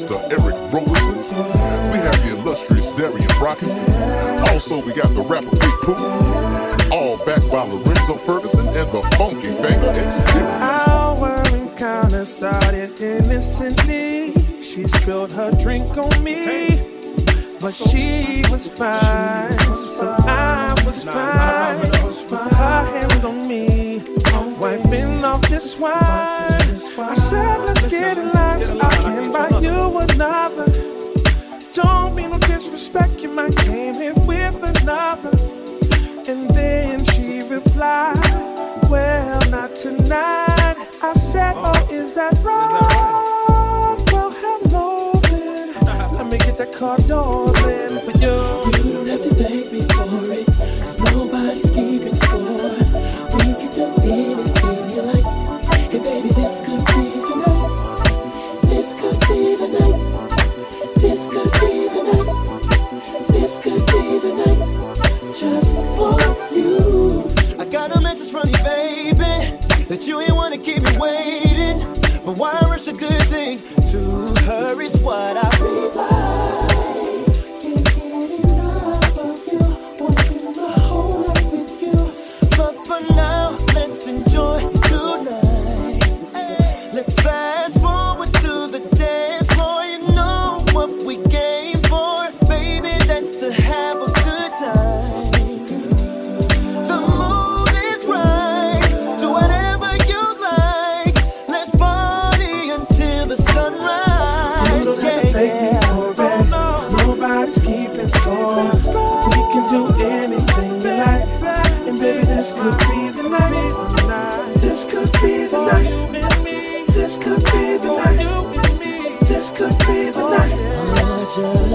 Mr. Eric Roberson. We have the illustrious Darian Brockett. Also, we got the rapper Big Pooh. All backed by Lorenzo Ferguson and the Funky Bang Experience. Our encounter started innocently. She spilled her drink on me. But she was fine, so I was fine. Her hands on me off this wine. I said, let's get in line so I can buy you another. Don't mean no disrespect, you might came here with another. And then she replied, well, not tonight. I said, oh, is that right? Well, hello then. Let me get that card on.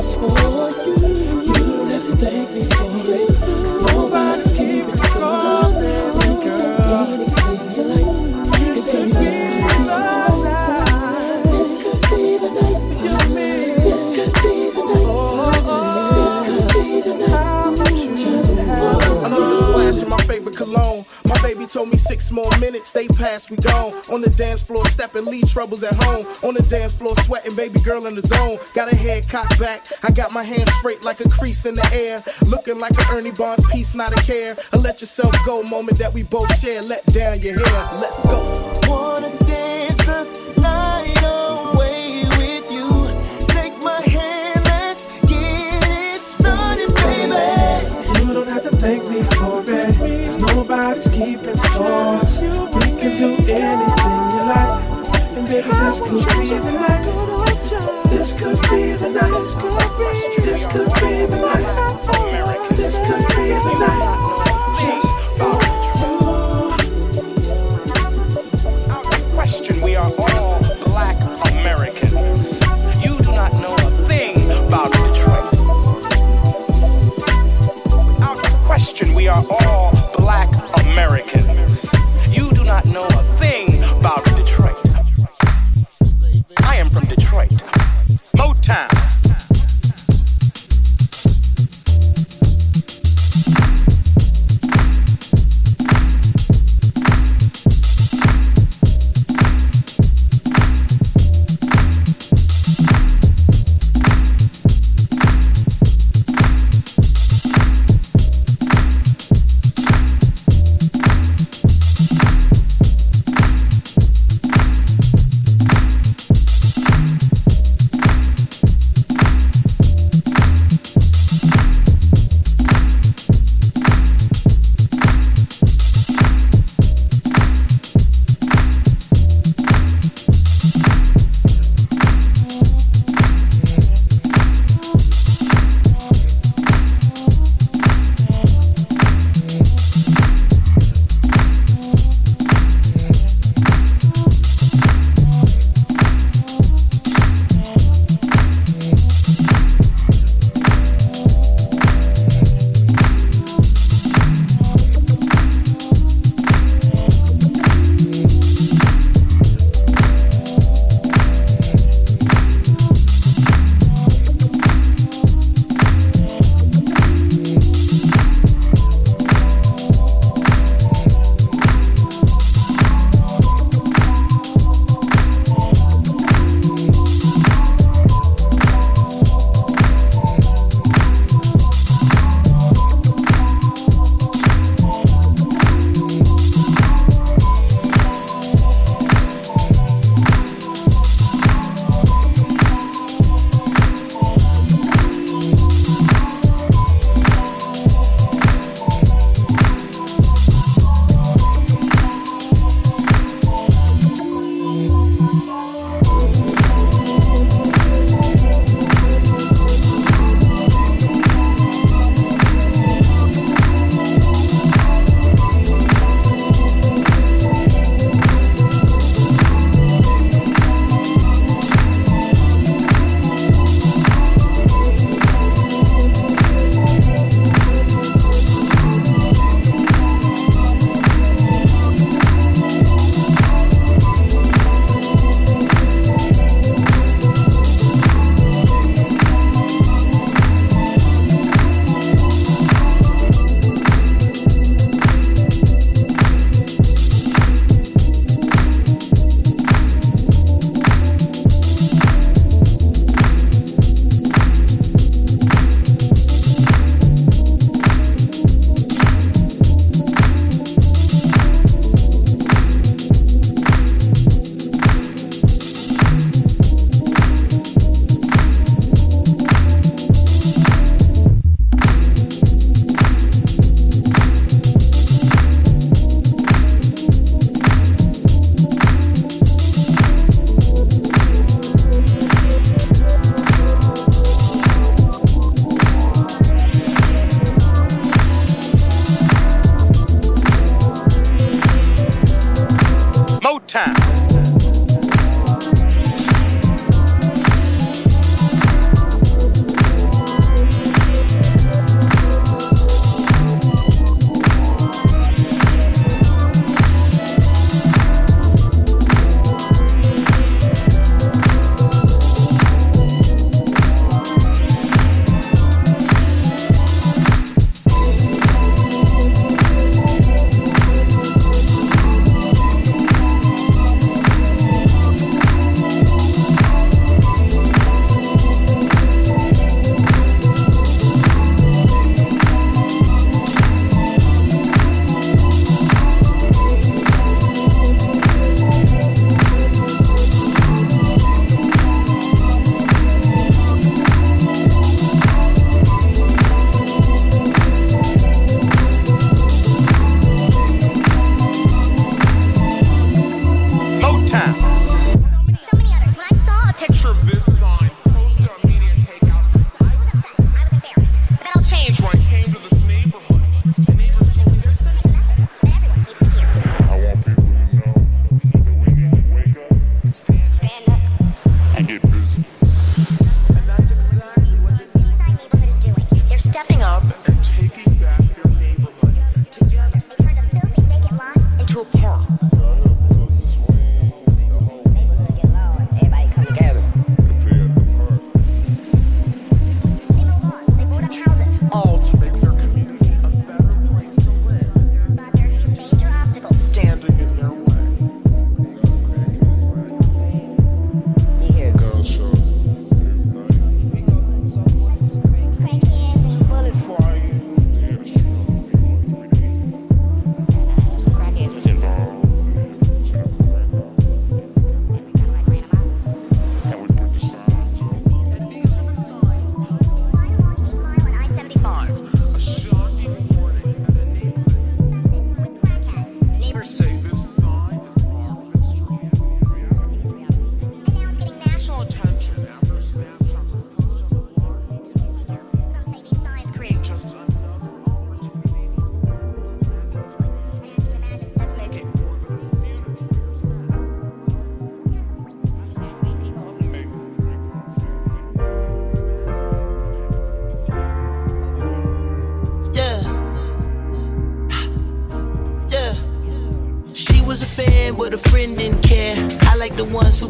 school. Troubles at home. On the dance floor, sweating, baby girl in the zone. Got her head cocked back. I got my hands straight like a crease in the air. Looking like an Ernie Barnes piece, not a care. A let yourself go moment that we both share. Let down your hair. Let's go. Wanna dance the night away with you. Take my hand, let's get it started, baby. You don't have to thank me for it. Cause nobody's keeping score. We can do anything you like And baby, this could be the night. This could be the night. This could be the night. This could be the night. Just for you. Question: We are all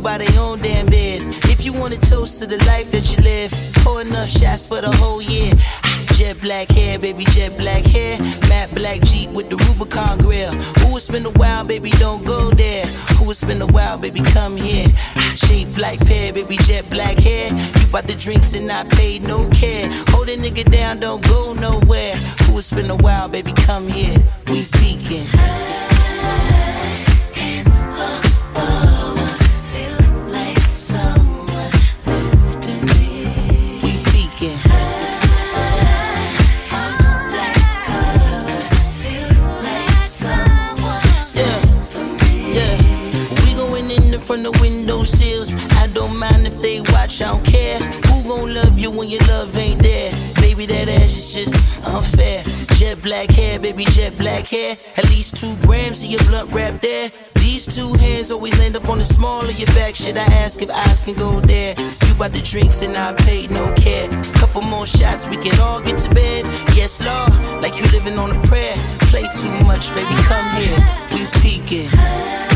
buy their own damn. If you want a toast to the life that you live, pour enough shots for the whole year. Jet black hair, baby, jet black hair. Matte black Jeep with the Rubicon grill. Who it's been a while, baby, don't go there. Who it's been a while, baby, come here. Shape like pear, baby, jet black hair. You bought the drinks and I paid no care. Hold a nigga down, don't go nowhere. Who it's been a while, baby, come here. We peeking. Watch, I don't care. Who gon' love you when your love ain't there? Baby, that ass is just unfair. Jet black hair, baby, jet black hair. At least two grams of your blunt wrap there. These two hands always land up on the small of your back. Should I ask if eyes can go there? You bought the drinks and I paid no care. Couple more shots, we can all get to bed. Yes, Lord, like you living on a prayer. Play too much, baby, come here. We peeking.